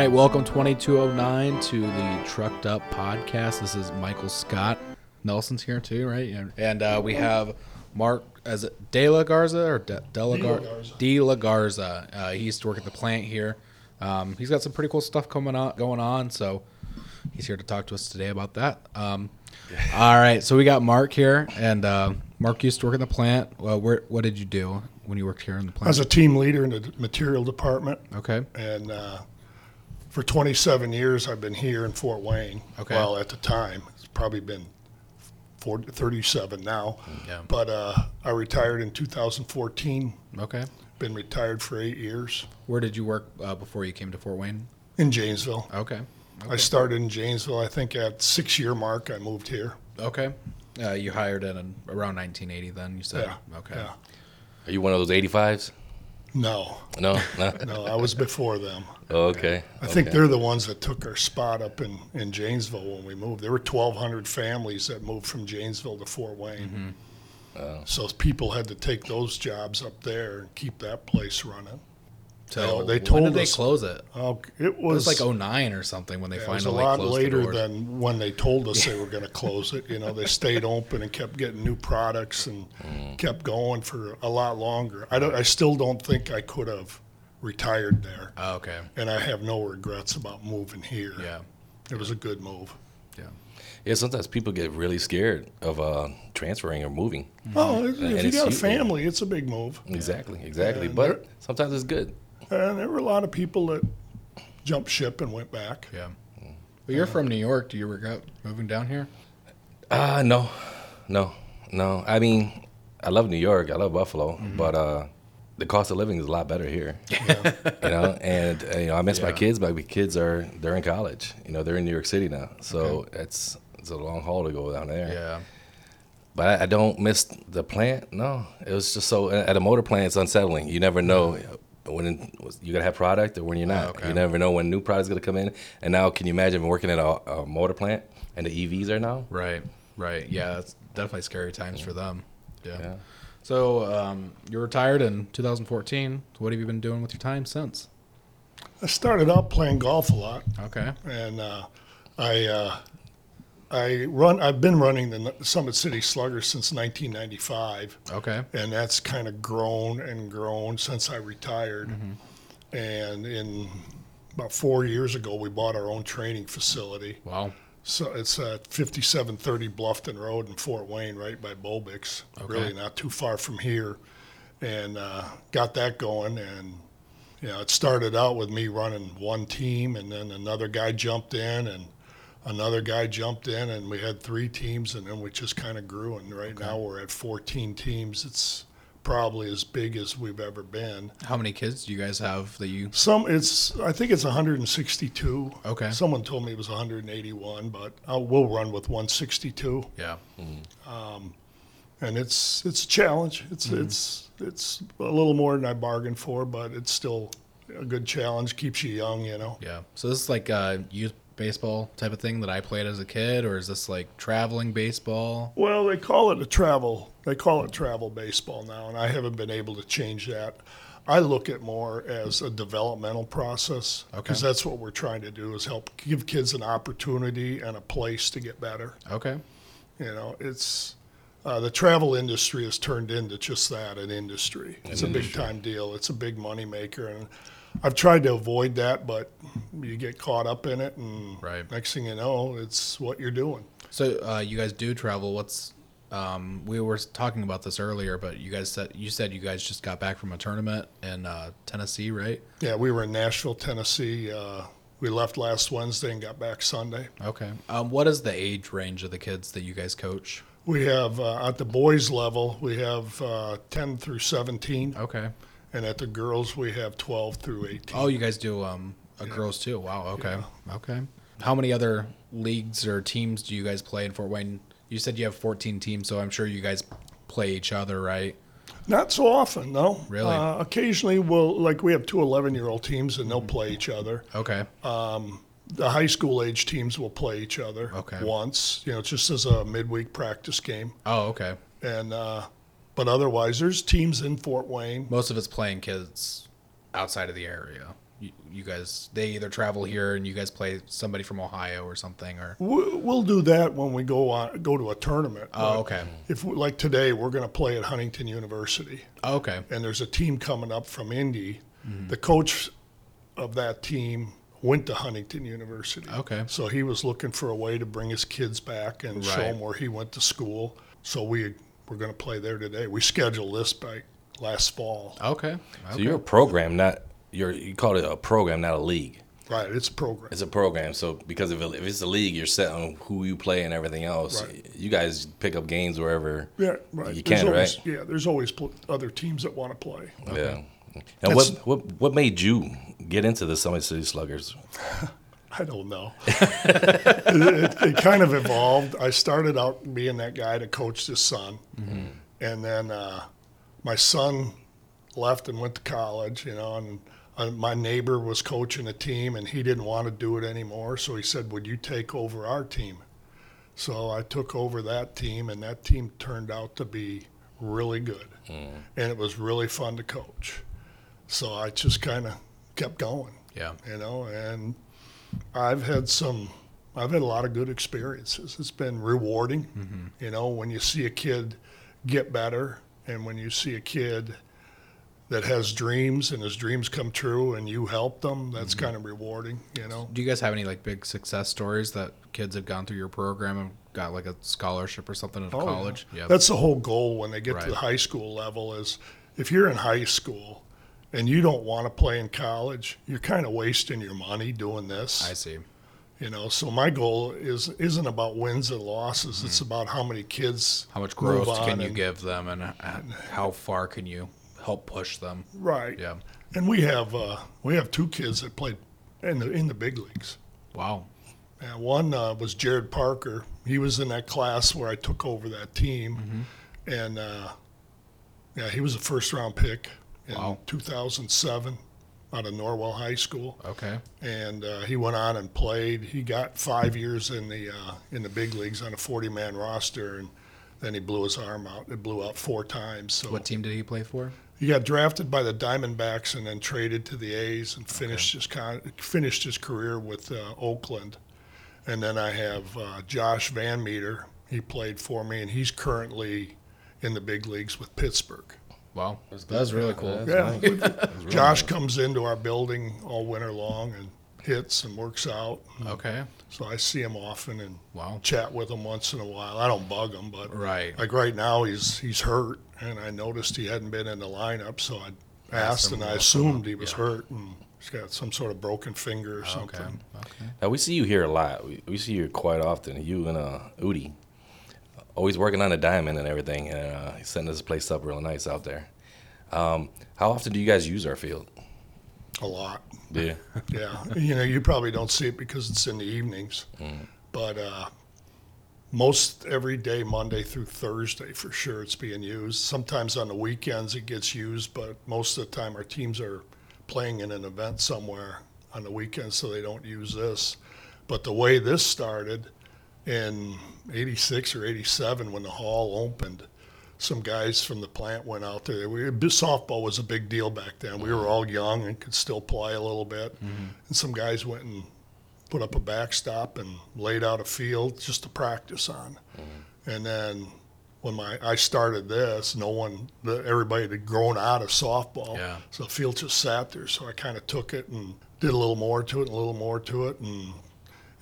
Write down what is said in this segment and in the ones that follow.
All right, welcome 2209 to the Trucked Up Podcast. This is Michael Scott. Nelson's here too, right? And, and uh, we have Mark, as it De La Garza or De, De La, Gar- Garza. De La Garza. Uh, he used to work at the plant here. Um, he's got some pretty cool stuff coming on, going on, so he's here to talk to us today about that. Um, all right, so we got Mark here, and uh, Mark used to work in the plant. Well, where, what did you do when you worked here in the I plant? was a team leader in the material department, okay, and uh, for 27 years I've been here in Fort Wayne. Okay. Well, at the time, it's probably been 40, 37 now. yeah, But uh, I retired in 2014. okay. Been retired for eight years Where did you work uh, before you came to Fort Wayne? in Janesville. Okay. I started in Janesville. I think at six year mark I moved here. Okay. Uh, you hired in an, around 1980 then, you said? Yeah. Okay. Yeah. Are you one of those 85s? No, No, no. no, I was before them. Oh, okay. I think okay. they're the ones that took our spot up in, in Janesville when we moved. There were 1,200 families that moved from Janesville to Fort Wayne. Oh. So people had to take those jobs up there and keep that place running. So They when told did they us- close it? Oh, it It was was, like 09 or something when they it was a lot closed later than when they told us they were going to close it. You know, they stayed open and kept getting new products and Mm. kept going for a lot longer. I don't. I still don't think I could have retired there, Oh, okay. and I have no regrets about moving here. Yeah. It was a good move. Yeah, Yeah, sometimes people get really scared of uh, transferring or moving. Oh, if you got a family, it's a big move. Exactly, exactly. And but sometimes it's good. And there were a lot of people that jumped ship and went back. Yeah. Well, you're from New York. Do you regret moving down here? Uh, no, no, no. I mean, I love New York. I love Buffalo, Mm-hmm. but uh, the cost of living is a lot better here. you know, and uh, you know, I miss my Yeah. kids. My kids are they're in college. You know, they're in New York City now, so it's it's a long haul to go down there. Yeah. But I, I don't miss the plant. No, it was just so at a motor plant, it's unsettling. You never know when you gotta have product or when you're not. Oh, okay. You never know when new product's gonna come in. And now, can you imagine working at a, a motor plant and the EVs are now? Right. Right. Yeah. It's definitely scary times for them. Yeah. Yeah. So um, you're retired in 2014. What have you been doing with your time since? I started out playing golf a lot, Okay. and uh, I uh, I run. I've been running the Summit City Sluggers since 1995, Okay. and that's kind of grown and grown since I retired. Mm-hmm. And in about four years ago, we bought our own training facility. Wow. So it's at 5730 Bluffton Road in Fort Wayne, right by Bobix. Okay. Really not too far from here, and uh, got that going. And you know, it started out with me running one team, and then another guy jumped in, and another guy jumped in, and we had three teams, and then we just kind of grew. And right now we're at 14 teams. It's probably as big as we've ever been. How many kids do you guys have that you? Some it's I think it's 162. Okay. Someone told me it was 181, but I will run with 162, Yeah. and it's it's a challenge. It's Mm-hmm. it's it's a little more than I bargained for, but it's still a good challenge. Keeps you young, you know. Yeah. So this is like a youth baseball type of thing that I played as a kid, or is this like traveling baseball? Well, they call it a travel. They call it travel baseball now, and I haven't been able to change that. I look at more as a developmental process because Okay. that's what we're trying to do is help give kids an opportunity and a place to get better. Okay. You know, it's uh, the travel industry has turned into just that an industry. It's a big time deal. It's a big money maker, and I've tried to avoid that, but you get caught up in it, and Right. next thing you know, it's what you're doing. So uh, you guys do travel. What's um, we were talking about this earlier, but you guys said you said you guys just got back from a tournament in uh, Tennessee, right? Yeah, we were in Nashville, Tennessee. Uh, we left last Wednesday and got back Sunday. Okay. Um, what is the age range of the kids that you guys coach? We have uh, at the boys level, we have uh, 10 through 17, Okay. And at the girls, we have 12 through 18. Oh, you guys do um, a girls too. Wow. Okay. Okay. How many other leagues or teams do you guys play in Fort Wayne? You said you have 14 teams, so I'm sure you guys play each other, right? Not so often, no. Really? Uh, occasionally, we'll like we have two 11 year old teams, and they'll play each other. Okay. The high school age teams will play each other Okay. once, you know, just as a midweek practice game. Oh, okay. And uh, but otherwise, there's teams in Fort Wayne. Most of it's playing kids outside of the area. you, you guys they either travel here and you guys play somebody from Ohio or something or We- We'll do that when we go on, go to a tournament. Oh, okay. If, we- like today, we're gonna play at Huntington University. Oh, okay. and there's a team coming up from Indy. Mm-hmm. The coach of that team went to Huntington University. Okay. So he was looking for a way to bring his kids back and show Right. them where he went to school. So we we're going to play there today. We scheduled this back last fall. Okay. So you're a program, not you're you call it a program, not a league. Right, it's a program. It's a program. So because if, if it's a league, you're set on who you play and everything else. Right. You guys pick up games wherever. Yeah, right. You can, always, right? Yeah, there's always pl- other teams that want to play. Yeah. And what, what what made you get into the Summit City Sluggers? I don't know. it, it, it kind of evolved. I started out being that guy to coach his son, and then uh, my son left and went to college. You know, and uh, my neighbor was coaching a team, and he didn't want to do it anymore. So he said, "Would you take over our team?" So I took over that team, and that team turned out to be really good, and it was really fun to coach. So I just kind of kept going yeah. you know, and I've had some, I've had a lot of good experiences. It's been rewarding, mm-hmm. you know, when you see a kid get better and when you see a kid that has dreams and his dreams come true and you help them, that's mm-hmm. kind of rewarding, you know. Do you guys have any like big success stories that kids have gone through your program and got like a scholarship or something at Oh, college? Yeah. That's the whole goal when they get Right. to the high school level is if you're in high school and you don't want to play in college, you're kind of wasting your money doing this. I see. You know, so my goal is isn't about wins and losses. It's about how many kids. How much growth can you and- give them and how far can you help push them? Right. Yeah. And we have uh, we have two kids that played in the in the big leagues. Wow. And one uh, was Jarrod Parker. He was in that class where I took over that team, Mm-hmm. and uh, yeah, he was a first round pick in Wow. 2007 out of Norwell High School. Okay. and uh, he went on and played. He got five years in the uh, in the big leagues on a 40 man roster, and then he blew his arm out. It blew out four times. So What team did he play for? he got drafted by the Diamondbacks and then traded to the A's and finished his con- finished his career with uh, Oakland. And then I have uh, Josh VanMeter. He played for me, and he's currently in the big leagues with Pittsburgh. Wow. That's really cool. Yeah, we- Josh comes into our building all winter long and hits and works out. Okay. So I see him often and Wow. chat with him once in a while. I don't bug him, but Right. like right now he's he's hurt, and I noticed he hadn't been in the lineup, so I asked, him and I about assumed he was yeah. hurt and he's got some sort of broken finger or Okay. something. Okay. Now we see you here a lot. We, we see you quite often. You and uh, Udi, always working on a diamond and everything, and uh, setting this place up real nice out there. Um, how often do you guys use our field? A lot, you? yeah. you know, you probably don't see it because it's in the evenings, but uh, most every day, Monday through Thursday, for sure, it's being used. Sometimes on the weekends it gets used, but most of the time our teams are playing in an event somewhere on the weekends, so they don't use this. But the way this started in '86 or '87, when the hall opened, some guys from the plant went out there. We, softball was a big deal back then. We were all young and could still play a little bit, mm-hmm. and some guys went and put up a backstop and laid out a field just to practice on. Mm-hmm. And then when my I started this, no one, the, everybody had grown out of softball, Yeah. so the field just sat there. So I kind of took it and did a little more to it, and a little more to it, and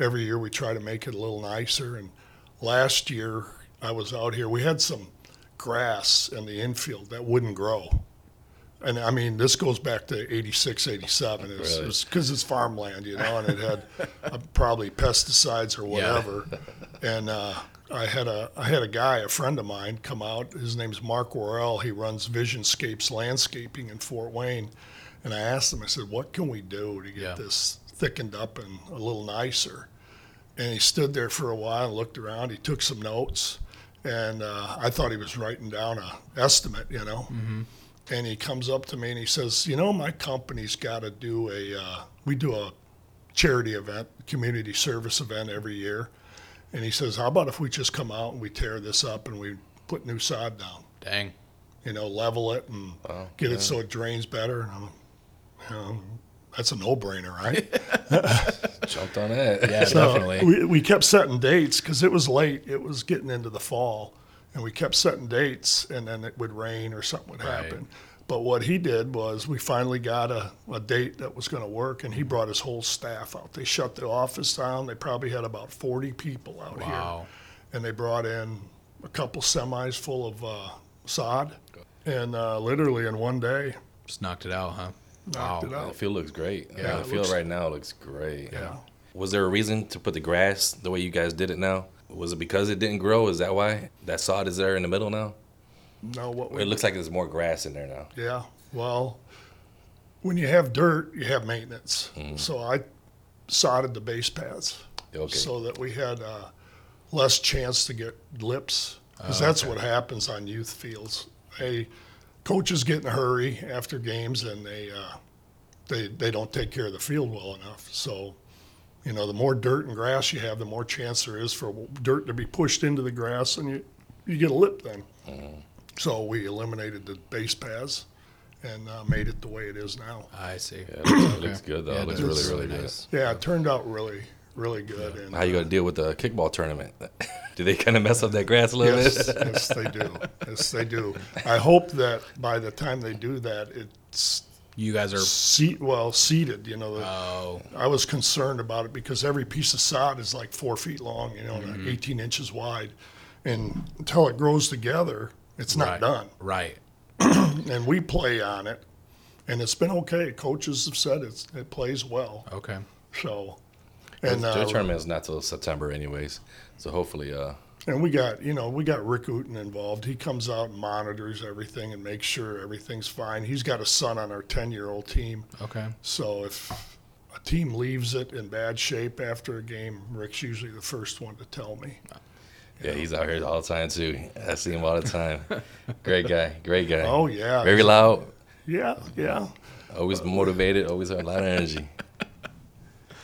every year we try to make it a little nicer. And last year I was out here, we had some grass in the infield that wouldn't grow. And I mean, this goes back to 86, 87. It's Really? because it's farmland, you know, and it had uh, probably pesticides or whatever. Yeah. And uh, I had a I had a guy, a friend of mine, come out. His name's Mark Worrell. He runs Visionscapes Landscaping in Fort Wayne. And I asked him, I said, "What can we do to get Yeah. this thickened up and a little nicer?" And he stood there for a while and looked around. He took some notes, and uh, I thought he was writing down a estimate, you know. And he comes up to me and he says, "You know, my company's got to do a. Uh, we do a charity event, community service event every year." And he says, "How about if we just come out and we tear this up and we put new sod down? Dang. You know, level it and Wow, get yeah. it so it drains better." And I'm, you know, that's a no-brainer, right? Jumped on it. Yeah, So definitely. we, we kept setting dates because it was late. It was getting into the fall, and we kept setting dates, and then it would rain or something would Right. happen. But what he did was we finally got a, a date that was going to work, and he brought his whole staff out. They shut the office down. They probably had about 40 people out Wow. here, and they brought in a couple semis full of uh, sod, and uh, literally in one day Just knocked it out, huh? Wow. The field looks great. Yeah, the field looks- right now looks great. Yeah. Was there a reason to put the grass the way you guys did it now? Was it because it didn't grow? Is that why that sod is there in the middle now? No, what we It looks like there's more grass in there now. Yeah. Well, when you have dirt, you have maintenance. So I sodded the base pads Okay. so that we had uh, less chance to get lips because Oh, that's okay. what happens on youth fields. They coaches get in a hurry after games and they uh, they they don't take care of the field well enough. So. You know, the more dirt and grass you have, the more chance there is for dirt to be pushed into the grass, and you you get a lip then. So we eliminated the base paths and uh, made it the way it is now. I see. Yeah, it looks, it looks good though. Yeah, it looks really, really, really nice. Yeah, it turned out really, really good. And How you gonna deal with the kickball tournament? do they kind of mess up that grass a little yes, bit? yes, they do. Yes, they do. I hope that by the time they do that, it's You guys are. seat well seated. You know, the, Oh, I was concerned about it because every piece of sod is like four feet long, you know, Mm-hmm. 18 inches wide, and until it grows together, it's not right. done. Right. And we play on it, and it's been okay. Coaches have said it's, it plays well. Okay. So, And their uh, tournament is not till September, anyways. So hopefully, uh, and we got you know we got Rick Uten involved. He comes out and monitors everything and makes sure everything's fine. He's got a son on our ten year old team, Okay. so if a team leaves it in bad shape after a game, Rick's usually the first one to tell me. yeah, he's out here all the time too. I see him all the time. great guy, great guy. Oh yeah, Very loud, yeah, yeah. always motivated, always a lot of energy.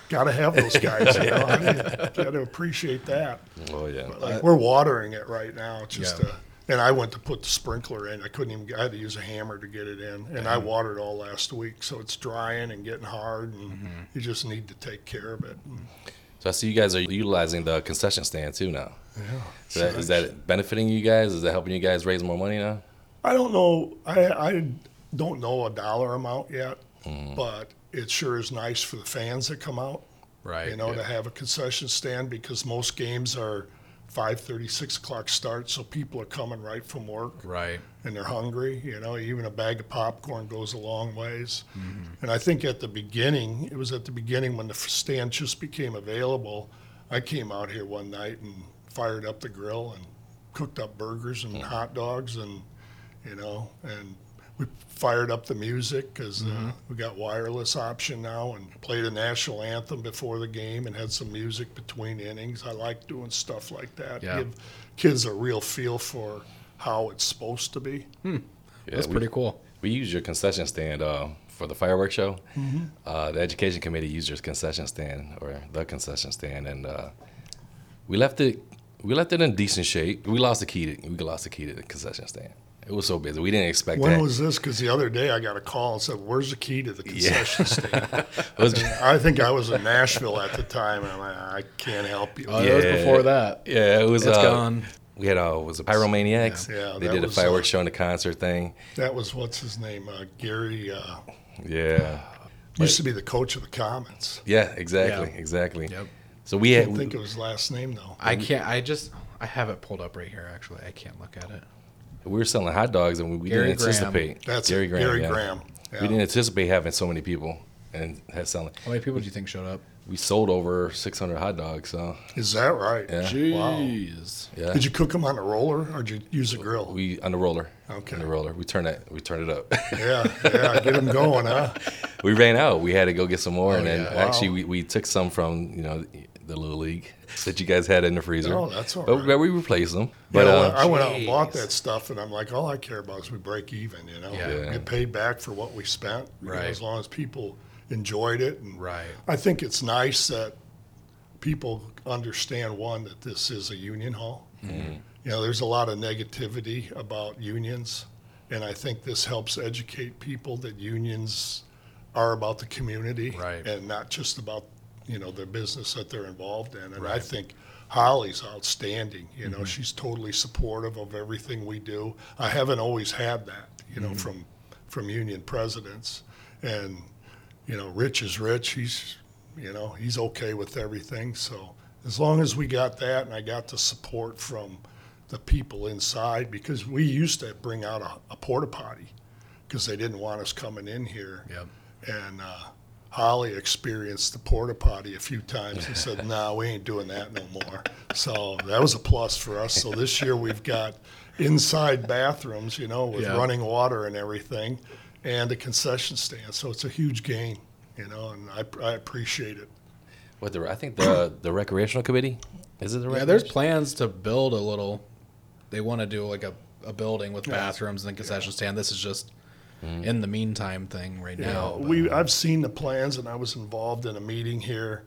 Got to have those guys. You know, I mean, got to appreciate that. Oh yeah. Like we're watering it right now, just Yeah. to, and I went to put the sprinkler in. I couldn't even. I had to use a hammer to get it in, and I watered all last week, so it's drying and getting hard, and Mm-hmm. you just need to take care of it. So I see you guys are utilizing the concession stand too now. Yeah. Is that, is that benefiting you guys? Is that helping you guys raise more money now? I don't know. I I don't know a dollar amount yet, Mm-hmm. but it sure is nice for the fans that come out. Right. you know, yeah. to have a concession stand because most games are 5:30, 6 o'clock start, so people are coming right from work. Right. and they're hungry. You know, even a bag of popcorn goes a long ways. Mm-hmm. And I think at the beginning, it was at the beginning when the stand just became available. I came out here one night and fired up the grill and cooked up burgers and hot dogs and you know and we fired up the music because Mm-hmm. uh, we got wireless option now and played a national anthem before the game and had some music between innings. I like doing stuff like that. Yeah. Give kids a real feel for how it's supposed to be. Yeah, That's we, pretty cool. We used your concession stand uh, for the fireworks show. Mm-hmm. Uh, the education committee used your concession stand or the concession stand, and uh, we left it. We left it in decent shape. We lost the key. To, we lost the key to the concession stand. It was so busy. We didn't expect When that. was this? Because the other day I got a call and said, "Where's the key to the concession stand?" It was- I think I was in Nashville at the time, and I'm like, "I can't help you." Oh, that was before that. yeah, it was. It's uh, gone. We had uh, was it Pyromaniacs? Yeah. Yeah, they that did a fireworks uh, show and a concert thing. that was what's his name, uh, Gary. Uh, Yeah, used to be the coach of the Komets. yeah, exactly, Yeah. exactly. Yep. So we I had can't think of his last name though. I can't. I just. I have it pulled up right here. Actually, I can't look at it. We were selling hot dogs and we, we didn't Graham. anticipate That's Gary it, Graham. Gary yeah. Graham. Yeah. We didn't anticipate having so many people and had selling. How many people do you think showed up? We sold over 600 hot dogs. So Is that right? Yeah. Jeez. yeah, Did you cook them on a roller or did you use a grill? we on the roller. Okay. On the roller. We turned that. We turned it up. yeah, yeah, get them going, huh? we ran out. We had to go get some more, and oh, then yeah. actually Wow. we, we took some from you know the little league that you guys had in the freezer. Oh, that's all but, right. but we replaced them. But But uh, I went out and bought that stuff, and I'm like, all I care about is we break even. You know, Yeah. Yeah. get paid back for what we spent. you know, Right. as long as people enjoyed it, and Right. I think it's nice that people understand one that this is a union hall. Mm-hmm. You know, there's a lot of negativity about unions, and I think this helps educate people that unions are about the community Right. and not just about you know the business that they're involved in. And I Right. Mm-hmm. think Holly's outstanding. You know, she's totally supportive of everything we do. I haven't always had that, you Mm-hmm. know, from from union presidents. And you know, Rich is Rich. He's you know he's okay with everything. So as long as we got that, and I got the support from the people inside, because we used to bring out a, a porta potty because they didn't want us coming in here Yep. and uh, Holly experienced the porta potty a few times and said, "No, we ain't doing that no more." So that was a plus for us. So this year we've got inside bathrooms, you know, with Yeah. running water and everything, and a concession stand. So it's a huge gain, you know, and I, I appreciate it. What the I think the the recreational committee is it the Yeah, there's plans to build a little. They want to do like a, a building with Yeah. bathrooms and a concession stand. This is just in the meantime thing right You now. know, but- we I've seen the plans, and I was involved in a meeting here,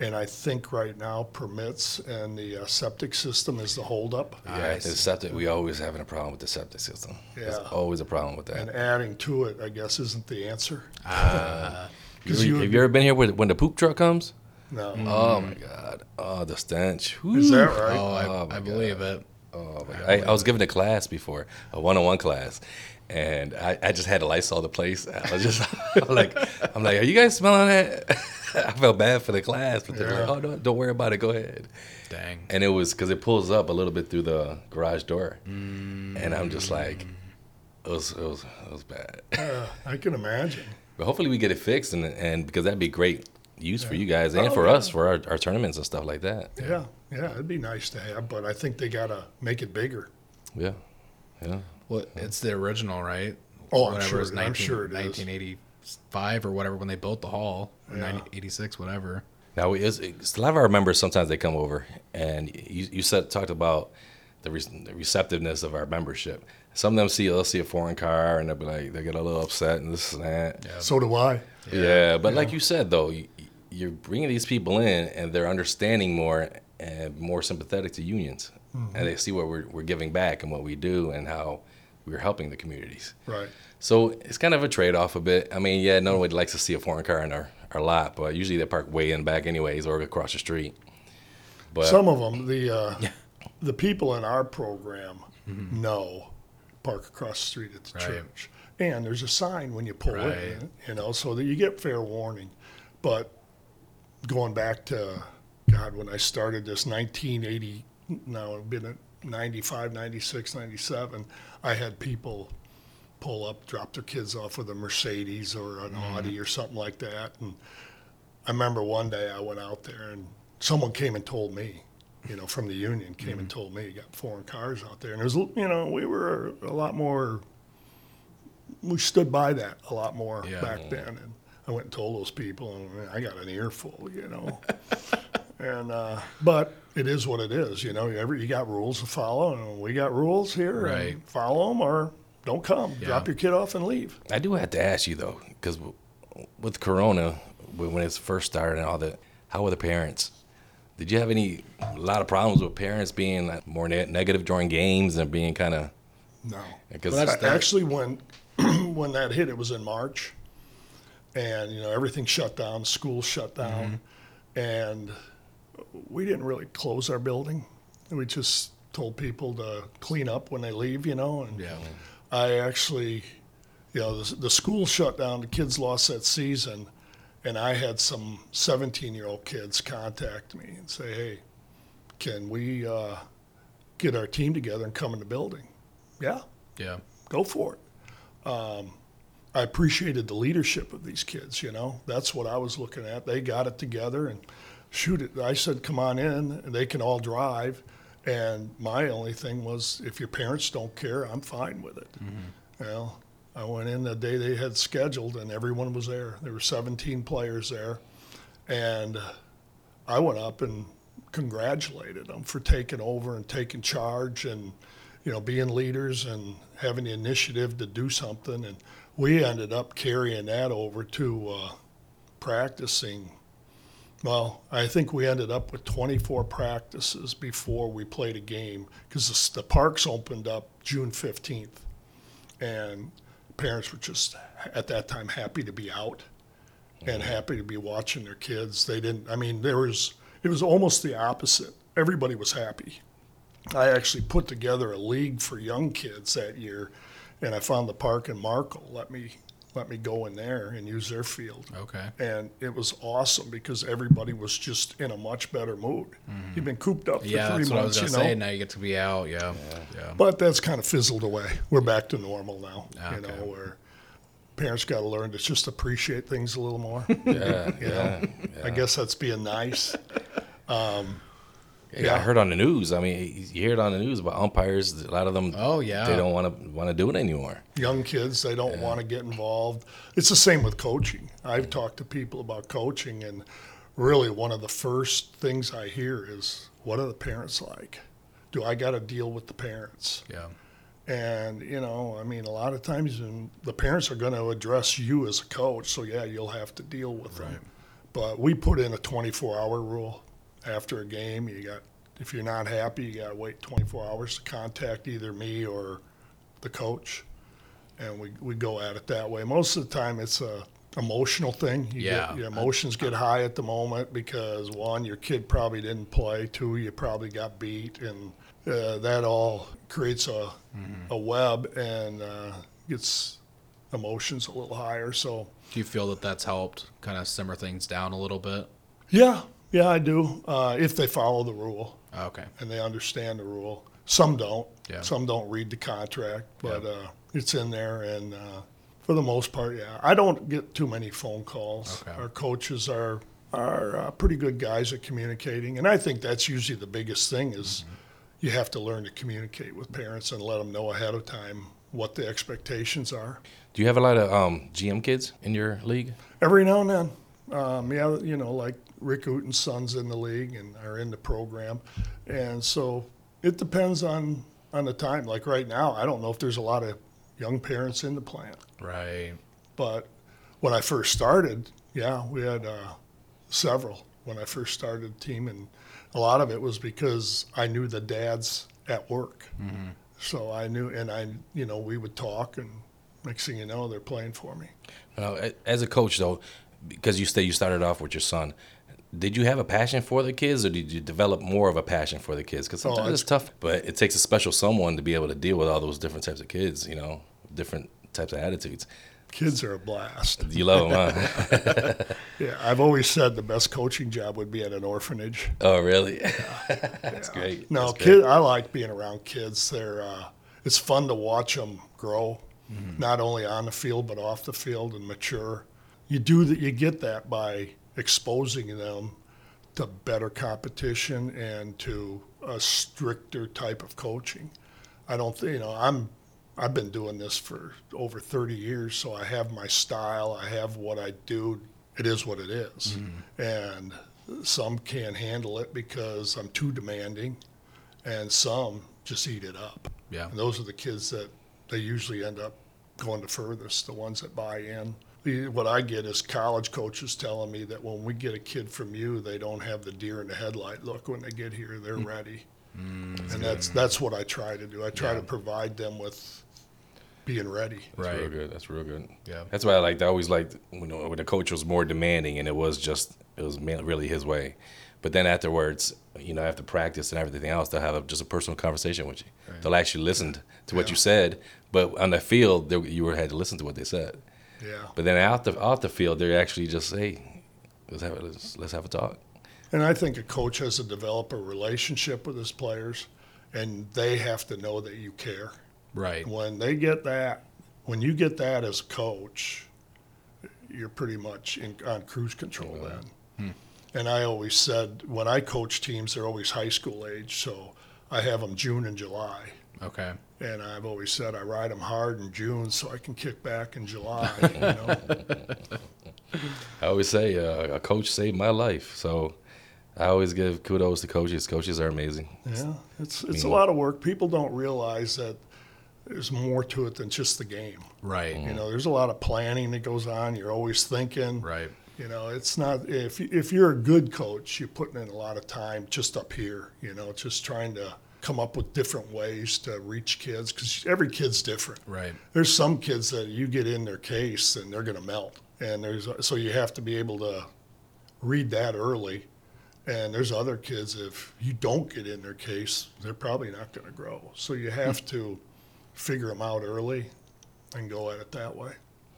and I think right now permits and the uh, septic system is the holdup. Yeah, the septic. We always having a problem with the septic system. There's Yeah. always a problem with that. And adding to it, I guess, isn't the answer. Ah, you, you, have you ever been here when, when the poop truck comes? no, Oh my god! Oh, the stench. is that right? oh, I, Oh, I believe it. Oh my god! I, I was giving a class before, a one-on-one class, and I, I just had to Lysol the place. I was just like, I'm like, are you guys smelling that? I felt bad for the class, but they're like, oh, don't, don't worry about it. Go ahead. Dang. And it was because it pulls up a little bit through the garage door, and I'm just like, it was, it was, it was bad. Uh, I can imagine. But hopefully we get it fixed, and and because that'd be great use for you guys and Oh, for yeah. us for our, our tournaments and stuff like that. Yeah, yeah, it'd be nice to have, but I think they gotta make it bigger. Yeah, yeah. Well, it's the original, right? Oh, I'm sure- it was I'm sure it is. 1985 or whatever when they built the hall, or Yeah. 1986, whatever. Now, it's, it's, a lot of our members sometimes they come over, and you, you said talked about the, re- the receptiveness of our membership. Some of them see they'll see a foreign car and they'll be like they get a little upset and this and that. Yeah. So do I. Yeah, but like you said though, you, you're bringing these people in and they're understanding more and more sympathetic to unions, and they see what we're we're giving back and what we do and how we're helping the communities. Right. So it's kind of a trade off a bit. I mean, yeah, no one likes to see a foreign car in our, our lot, but usually they park way in back anyways or across the street. But Some of them, the uh, the people in our program know park across the street at the Right. church, and there's a sign when you pull Right. in, you know, so that you get fair warning. But going back to God, when I started this 1980, now I've been at 95, 96, 97, I had people pull up, drop their kids off with a Mercedes or an mm-hmm. Audi or something like that. And I remember one day I went out there and someone came and told me, you know, from the union came and mm-hmm. told me you got foreign cars out there. And it was, you know, we were a lot more, we stood by that a lot more Yeah. back then. And I went and told those people, and I got an earful, you know. and, uh, but it is what it is, you know, every, you got rules to follow, and we got rules here. Right. And follow them or don't come. Yeah. Drop your kid off and leave. I do have to ask you though, because with Corona, when when it first started and all that, how were the parents? Did you have any a lot of problems with parents being more ne- negative during games and being kind of No. because Well, that's- A- Actually, when when that hit, it was in March, and you know everything shut down, schools shut down, and we didn't really close our building. We just told people to clean up when they leave, you know. And Yeah. I actually, you know, the, the school shut down. The kids lost that season, and I had some 17-year-old kids contact me and say, "Hey, can we uh, get our team together and come in the building?" Yeah, Yeah. go for it. Um, I appreciated the leadership of these kids. You know, that's what I was looking at. They got it together and shoot it. I said, "Come on in." And they can all drive. And my only thing was, if your parents don't care, I'm fine with it. Well, I went in the day they had scheduled, and everyone was there. There were 17 players there, and I went up and congratulated them for taking over and taking charge and you know being leaders and having the initiative to do something and we ended up carrying that over to uh, practicing well i think we ended up with 24 practices before we played a game because the, the parks opened up june 15th and parents were just at that time happy to be out and mm-hmm. happy to be watching their kids. They didn't. I mean, there was it was almost the opposite. Everybody was happy. I actually put together a league for young kids that year, and I found the park in Markle. Let me let me go in there and use their field. Okay. And it was awesome because everybody was just in a much better mood. Mm-hmm. You've been cooped up for. Yeah, three that's what I was months, gonna you know. say. Now you get to be out. Yeah. Yeah. But that's kind of fizzled away. We're back to normal now. Okay. You know, where parents got to learn to just appreciate things a little more. Yeah, You know, I guess that's being nice. Um, Yeah, I heard on the news. I mean, you hear it on the news about umpires. A lot of them. Oh, yeah. They don't want to want to do it anymore. Young kids, they don't want to get involved. It's the same with coaching. I've talked to people about coaching, and really one of the first things I hear is, "What are the parents like? Do I got to deal with the parents?" Yeah. And you know, I mean, a lot of times um, the parents are going to address you as a coach, so yeah, you'll have to deal with them. But we put in a 24-hour rule after a game. You got, if you're not happy, you got to wait 24 hours to contact either me or the coach, and we we go at it that way. Most of the time, it's a emotional thing. You Yeah. get, your emotions get high at the moment because one, your kid probably didn't play. Two, you probably got beat, and uh, that all creates a a web and uh, gets emotions a little higher. So Do you feel that that's helped kind of simmer things down a little bit? yeah, yeah, I do. Uh, if they follow the rule Okay. and they understand the rule, some don't. Yeah. Some don't read the contract, but uh, it's in there, and uh, for the most part, yeah, I don't get too many phone calls. Okay. Our coaches are are uh, pretty good guys at communicating, and I think that's usually the biggest thing is Mm-hmm. you have to learn to communicate with parents and let them know ahead of time what the expectations are. Do you have a lot of um, GM kids in your league? Every now and then, um, yeah, you know, like Rick Uten's son's in the league and are in the program, and so it depends on on the time. Like right now, I don't know if there's a lot of young parents in the plant, Right. but when I first started, yeah, we had uh, several when I first started the team, and a lot of it was because I knew the dads at work, so I knew, and I, you know, we would talk, and next thing you know, they're playing for me. Now, as a coach, though, because you say you started off with your son, did you have a passion for the kids, or did you develop more of a passion for the kids? Because sometimes it's- it's tough, but it takes a special someone to be able to deal with all those different types of kids. You know, different types of attitudes. Kids are a blast. You love them, huh? Yeah, I've always said the best coaching job would be at an orphanage. oh, really? That's great. No, That's great. kid, I like being around kids. They're uh, it's fun to watch them grow, not only on the field but off the field and mature. You do that. You get that by exposing them to better competition and to a stricter type of coaching. I don't think you know. I'm I've been doing this for over 30 years, so I have my style. I have what I do. It is what it is. Mm-hmm. and some can't handle it because I'm too demanding, and some just eat it up. Yeah. And those are the kids that they usually end up going the furthest, the ones that buy in. The- What I get is college coaches telling me that when we get a kid from you, they don't have the deer in the headlight look when they get here. They're mm. ready, mm, and that's that's what I try to do. I try Yeah. to provide them with being ready. That's real Right. good. That's real good. Yeah. That's why I liked. I always liked you know, when the coach was more demanding, and it was just it was really his way. But then afterwards, you know, after practice and everything else, they'll have a, just a personal conversation with you. They'll actually listen to what you said, but on the field, they, you were had to listen to what they said. Yeah. But then out the off the field, they're actually just say, "Let's have a, let's, let's have a talk." And I think a coach has to develop a relationship with his players, and they have to know that you care. Right. When they get that, when you get that as a coach, you're pretty much in, on cruise control then. Hmm. And I always said when I coach teams, they're always high school age, so I have them June and July. Okay. And I've always said I ride them hard in June so I can kick back in July. You know? I always say uh, a coach saved my life, so I always give kudos to coaches. Coaches are amazing. Yeah, it's it's a mean- lot of work. People don't realize that there's more to it than just the game. Right. You know, there's a lot of planning that goes on. You're always thinking. Right. You know, it's not if if you're a good coach, you're putting in a lot of time just up here. You know, just trying to come up with different ways to reach kids because every kid's different. Right. There's some kids that you get in their case and they're going to melt, and there's so you have to be able to read that early. And there's other kids if you don't get in their case, they're probably not going to grow. So you have to figure them out early and go at it that way.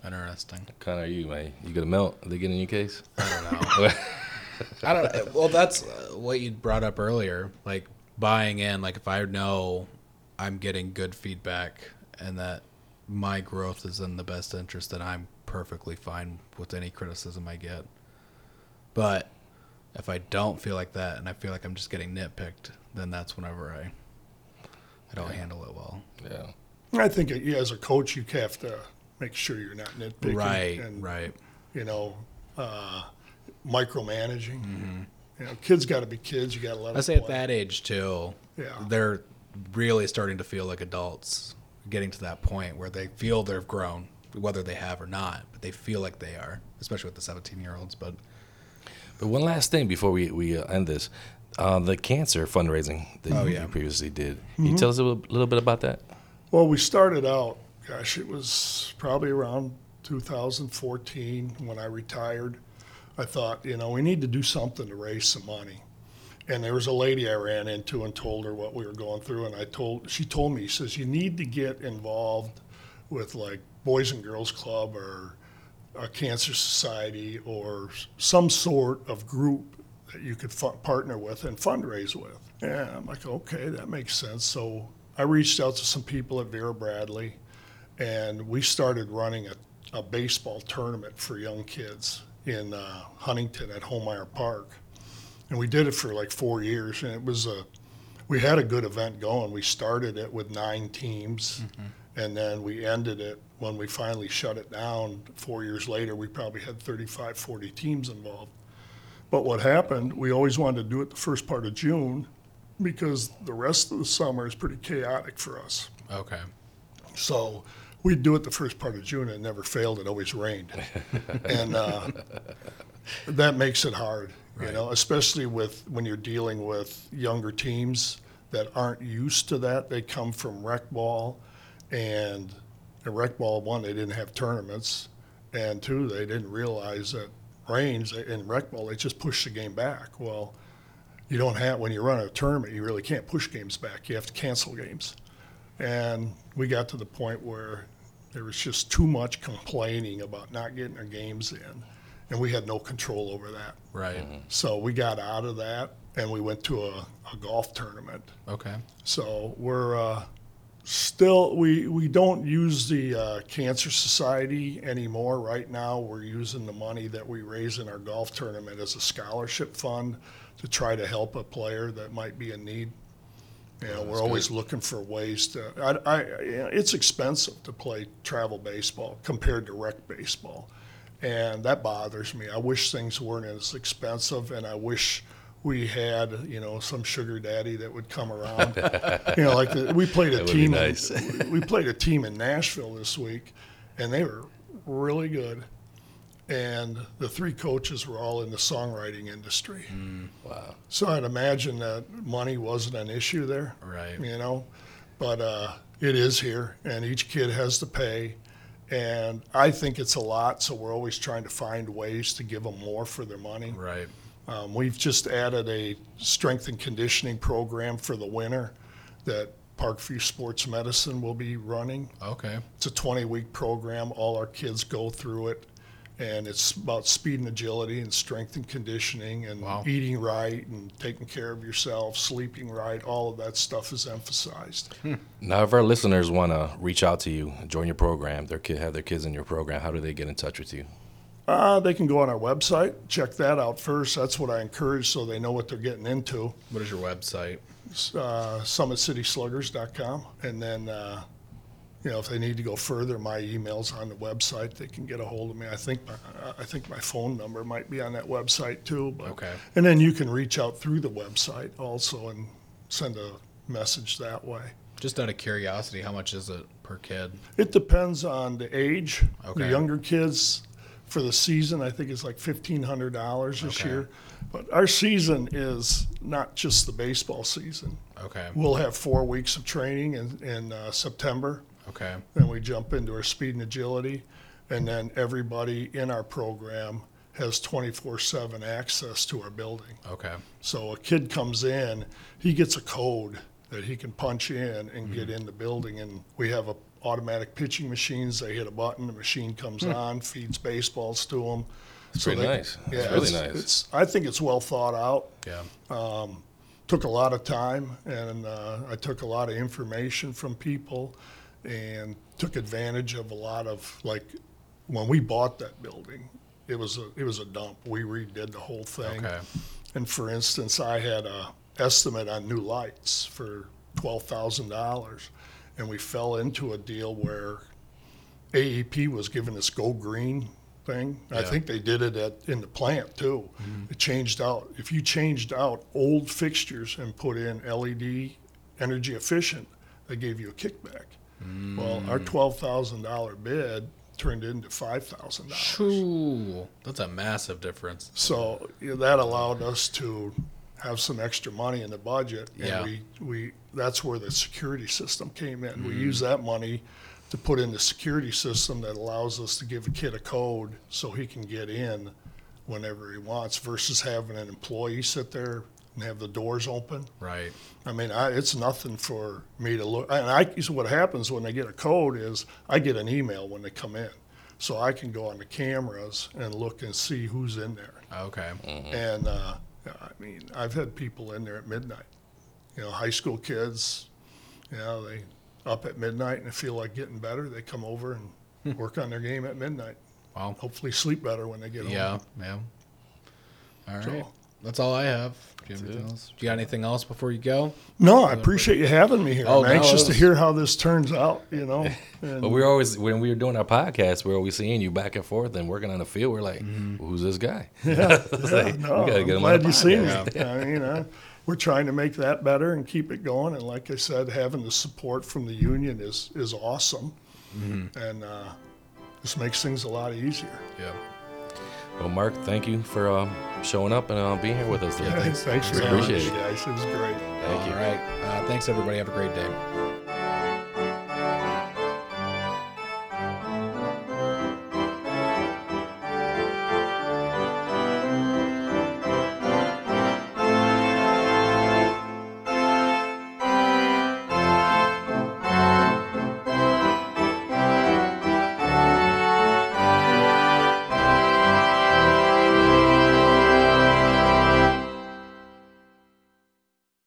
Interesting. Kind of you, man. You gonna melt? They get in your case? I don't know. I don't. Well, that's uh, what you brought up earlier. Like buying in. Like if I know I'm getting good feedback and that my growth is in the best interest, then I'm perfectly fine with any criticism I get. But if I don't feel like that and I feel like I'm just getting nitpicked, then that's whenever I I don't handle it well. yeah. I think as a coach, you have to make sure you're not nitpicking. Right. and, right. You know, uh, micromanaging. Mm-hmm. You know, kids got to be kids. You got to let I them say at that age too. Yeah. They're really starting to feel like adults, getting to that point where they feel they've grown, whether they have or not, but they feel like they are, especially with the 17 year olds. But But one last thing before we we uh, end this, uh, the cancer fundraising that Oh, you, yeah. you previously did. Can you tell us a little, little bit about that? Well, we started out, gosh, it was probably around 2014 when I retired. I thought, you know, we need to do something to raise some money. And there was a lady I ran into and told her what we were going through. And I told, she told me, she says, you need to get involved with like Boys and Girls Club or a Cancer Society or some sort of group that you could fu- partner with and fundraise with. Yeah, I'm like, okay, that makes sense. So I reached out to some people at Vera Bradley, and we started running a, a baseball tournament for young kids in uh, Huntington at Holmeyer Park. And we did it for like four years, and it was a, we had a good event going. We started it with nine teams, and then we ended it when we finally shut it down. Four years later, we probably had 35, 40 teams involved. But what happened, we always wanted to do it the first part of June because the rest of the summer is pretty chaotic for us. okay. So we'd do it the first part of June and it never failed. It always rained. and uh, that makes it hard, you know, especially with when you're dealing with younger teams that aren't used to that. They come from rec ball and in rec ball, one, they didn't have tournaments. And two, they didn't realize that rains in rec ball, they just push the game back. Well, you don't have, when you run a tournament, you really can't push games back. You have to cancel games. And we got to the point where there was just too much complaining about not getting our games in. And we had no control over that. Right. So we got out of that and we went to a, a golf tournament. Okay. So we're uh, still, we, we don't use the uh, Cancer Society anymore. Right now, we're using the money that we raise in our golf tournament as a scholarship fund to try to help a player that might be in need. You know, we're always looking for ways to. I, I, you know, it's expensive to play travel baseball compared to rec baseball, and that bothers me. I wish things weren't as expensive, and I wish we had, you know, some sugar daddy that would come around. you know, like the, we played a That would be team. nice. in, we played a team in Nashville this week, and they were really good. And the three coaches were all in the songwriting industry. Wow. So I'd imagine that money wasn't an issue there, Right. you know, but uh, it is here, and each kid has to pay. And I think it's a lot, so we're always trying to find ways to give them more for their money. Right. Um, we've just added a strength and conditioning program for the winter that Parkview Sports Medicine will be running. Okay. It's a 20 week program. All our kids go through it. And it's about speed and agility and strength and conditioning and Wow. eating right and taking care of yourself, sleeping right. All of that stuff is emphasized. Now, if our listeners want to reach out to you, join your program, their kid have their kids in your program, how do they get in touch with you? Uh, they can go on our website, check that out first. That's what I encourage so they know what they're getting into. What is your website? uh, summitcitysluggers.com. And then, uh, you know, if they need to go further, my email's on the website. They can get a hold of me. I think my, I think my phone number might be on that website too. But, Okay. And then you can reach out through the website also and send a message that way. Just out of curiosity, how much is it per kid? It depends on the age. Okay. The younger kids for the season, I think it's like fifteen hundred dollars this Okay. year. But our season is not just the baseball season. Okay. We'll have four weeks of training in, in uh, September. Okay. Then we jump into our speed and agility. And then everybody in our program has 24 7 access to our building. Okay. So a kid comes in, he gets a code that he can punch in and get mm-hmm. in the building, and we have a automatic pitching machines. They hit a button, the machine comes hmm. on, feeds baseballs to them. It's pretty nice. It's Yeah, really it's, nice. It's, I think it's well thought out. Yeah. Um, took a lot of time, and uh, I took a lot of information from people, and took advantage of a lot of like when we bought that building. It was a it was a dump. We redid the whole thing. Okay. And for instance, I had a estimate on new lights for twelve thousand dollars, and we fell into a deal where AEP was giving us go green thing. I Yeah. think they did it at in the plant too. Mm-hmm. It changed out. If you changed out old fixtures and put in LED energy efficient, they gave you a kickback. Well, our mm. twelve thousand dollar bid turned into five thousand dollars. That's a massive difference. So you know, that allowed us to have some extra money in the budget, and Yeah. we, we that's where the security system came in. We mm. use that money to put in the security system that allows us to give a kid a code so he can get in whenever he wants, versus having an employee sit there and have the doors open. Right. I mean, I, it's nothing for me to look. And I, so what happens when they get a code is I get an email when they come in, so I can go on the cameras and look and see who's in there. Okay. And uh, I mean, I've had people in there at midnight. You know, high school kids. You know, they up at midnight and feel like getting better. They come over and work on their game at midnight. Wow. Hopefully, sleep better when they get Yeah. home. Yeah. All right. So- That's all I have. Do you have anything else? Do you got anything else before you go? No, I appreciate you having me here. Oh, I'm no, anxious it to hear how this turns out. You know, and But we're always when we were doing our podcast, we're always seeing you back and forth and working on the field. We're like, who's this guy? It's like, no, we gotta I'm get him on glad the you see me. podcast. I mean, uh, we're trying to make that better and keep it going. And like I said, having the support from the union is is awesome, Mm-hmm. and uh, this makes things a lot easier. Yeah. Well, Mark, thank you for um, showing up and uh, being here with us today. thanks. Thanks for We having appreciate it. guys. It was great. Thank you. All right. Uh, thanks, everybody. Have a great day.